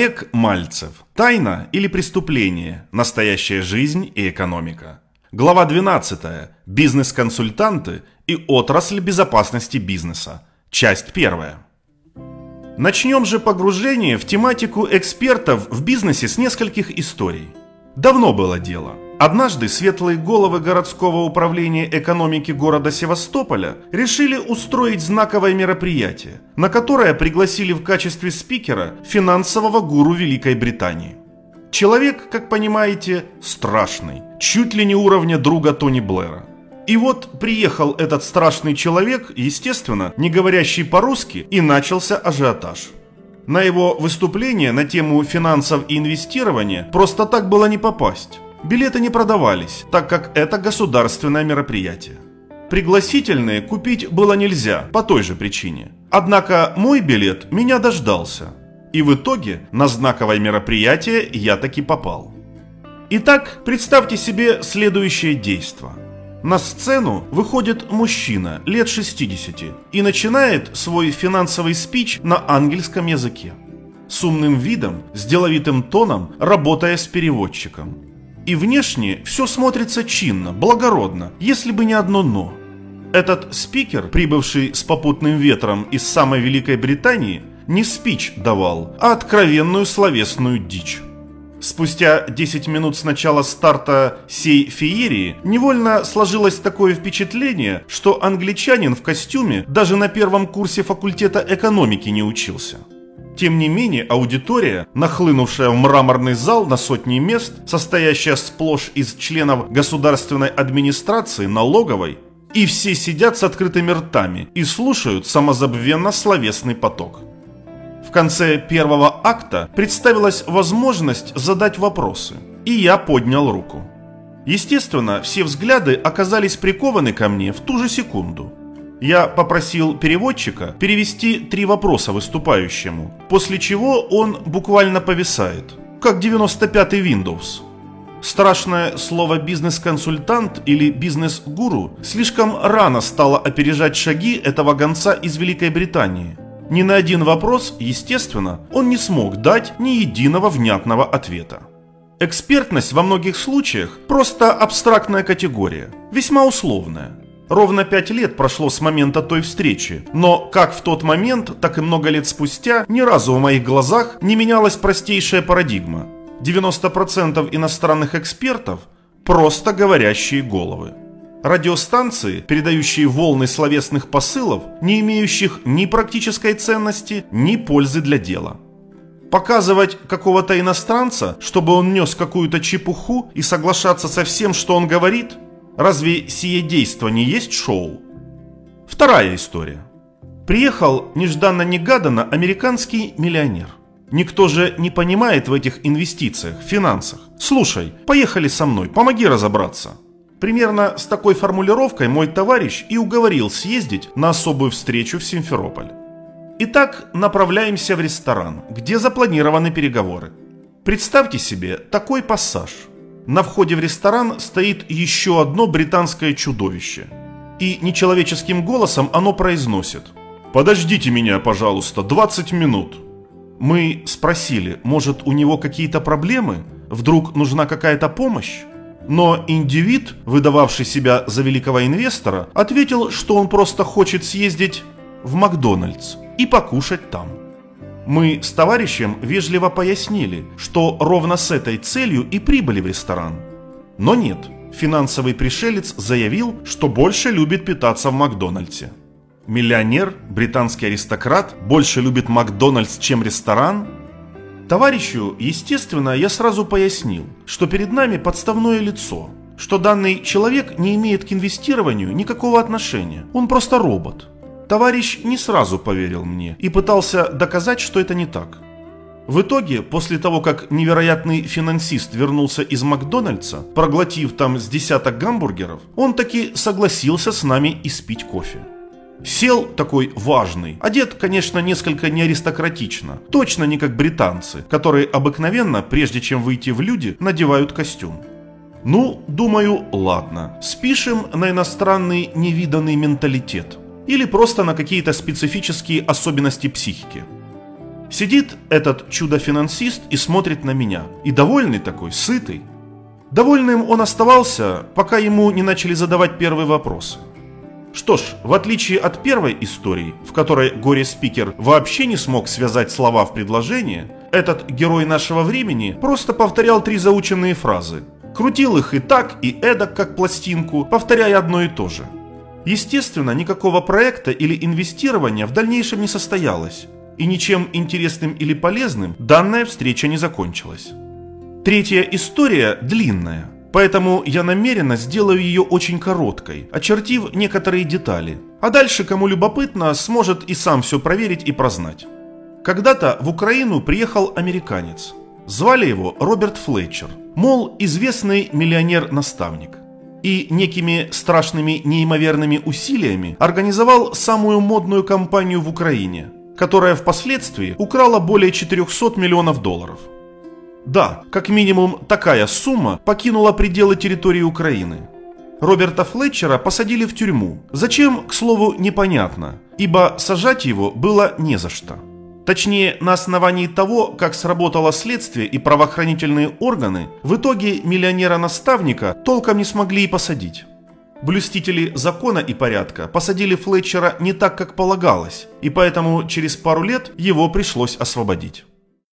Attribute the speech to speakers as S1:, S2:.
S1: Олег Мальцев. Тайна или преступление? Настоящая жизнь и экономика. Глава 12. Бизнес-консультанты и отрасль безопасности бизнеса. Часть 1. Начнем же погружение в тематику экспертов в бизнесе с нескольких историй. Давно было дело. Однажды светлые головы городского управления экономики города Севастополя решили устроить знаковое мероприятие, на которое пригласили в качестве спикера финансового гуру Великой Британии. Человек, как понимаете, страшный, чуть ли не уровня друга Тони Блэра. И вот приехал этот страшный человек, естественно, не говорящий по-русски, и начался ажиотаж. На его выступление на тему финансов и инвестирования просто так было не попасть. Билеты не продавались, так как это государственное мероприятие. Пригласительные купить было нельзя по той же причине. Однако мой билет меня дождался. И в итоге на знаковое мероприятие я таки попал. Итак, представьте себе следующее действо. На сцену выходит мужчина лет 60 и начинает свой финансовый спич на английском языке. С умным видом, с деловитым тоном, работая с переводчиком – и внешне все смотрится чинно, благородно, если бы не одно «но». Этот спикер, прибывший с попутным ветром из самой Великой Британии, не спич давал, а откровенную словесную дичь. Спустя 10 минут с начала старта сей феерии невольно сложилось такое впечатление, что англичанин в костюме даже на первом курсе факультета экономики не учился. Тем не менее, аудитория, нахлынувшая в мраморный зал на сотни мест, состоящая сплошь из членов государственной администрации, налоговой, и все сидят с открытыми ртами и слушают самозабвенно словесный поток. В конце первого акта представилась возможность задать вопросы, и я поднял руку. Естественно, все взгляды оказались прикованы ко мне в ту же секунду – я попросил переводчика перевести три вопроса выступающему, после чего он буквально повисает, как 95-й Windows. Страшное слово «бизнес-консультант» или «бизнес-гуру» слишком рано стало опережать шаги этого гонца из Великой Британии. Ни на один вопрос, естественно, он не смог дать ни единого внятного ответа. Экспертность во многих случаях просто абстрактная категория, весьма условная. Ровно пять лет прошло с момента той встречи, но как в тот момент, так и много лет спустя ни разу в моих глазах не менялась простейшая парадигма. 90% иностранных экспертов – просто говорящие головы. Радиостанции, передающие волны словесных посылов, не имеющих ни практической ценности, ни пользы для дела. Показывать какого-то иностранца, чтобы он нес какую-то чепуху и соглашаться со всем, что он говорит – Разве сие действо не есть шоу? Вторая история. Приехал нежданно-негаданно американский миллионер. Никто же не понимает в этих инвестициях, финансах. Слушай, поехали со мной, помоги разобраться. Примерно с такой формулировкой мой товарищ и уговорил съездить на особую встречу в Симферополь. Итак, направляемся в ресторан, где запланированы переговоры. Представьте себе такой пассаж – на входе в ресторан стоит еще одно британское чудовище. И нечеловеческим голосом оно произносит «Подождите меня, пожалуйста, 20 минут». Мы спросили, может у него какие-то проблемы? Вдруг нужна какая-то помощь? Но индивид, выдававший себя за великого инвестора, ответил, что он просто хочет съездить в Макдональдс и покушать там. Мы с товарищем вежливо пояснили, что ровно с этой целью и прибыли в ресторан. Но нет, финансовый пришелец заявил, что больше любит питаться в Макдональдсе. Миллионер, британский аристократ, больше любит Макдональдс, чем ресторан? Товарищу, естественно, я сразу пояснил, что перед нами подставное лицо, что данный человек не имеет к инвестированию никакого отношения, он просто робот. Товарищ не сразу поверил мне и пытался доказать, что это не так. В итоге, после того, как невероятный финансист вернулся из Макдональдса, проглотив там с десяток гамбургеров, он таки согласился с нами испить кофе. Сел такой важный, одет, конечно, несколько неаристократично, точно не как британцы, которые обыкновенно, прежде чем выйти в люди, надевают костюм. Ну, думаю, ладно, спишем на иностранный невиданный менталитет или просто на какие-то специфические особенности психики. Сидит этот чудо-финансист и смотрит на меня. И довольный такой, сытый. Довольным он оставался, пока ему не начали задавать первые вопросы. Что ж, в отличие от первой истории, в которой горе-спикер вообще не смог связать слова в предложение, этот герой нашего времени просто повторял три заученные фразы. Крутил их и так, и эдак, как пластинку, повторяя одно и то же. Естественно, никакого проекта или инвестирования в дальнейшем не состоялось, и ничем интересным или полезным данная встреча не закончилась. Третья история длинная, поэтому я намеренно сделаю ее очень короткой, очертив некоторые детали. А дальше, кому любопытно, сможет и сам все проверить и прознать. Когда-то в Украину приехал американец. Звали его Роберт Флетчер, мол, известный миллионер-наставник. И некими страшными неимоверными усилиями организовал самую модную компанию в Украине, которая впоследствии украла более 400 миллионов долларов. Да, как минимум такая сумма покинула пределы территории Украины. Роберта Флетчера посадили в тюрьму. Зачем, к слову, непонятно, ибо сажать его было не за что. Точнее, на основании того, как сработало следствие и правоохранительные органы, в итоге миллионера-наставника толком не смогли и посадить. Блюстители закона и порядка посадили Флетчера не так, как полагалось, и поэтому через пару лет его пришлось освободить.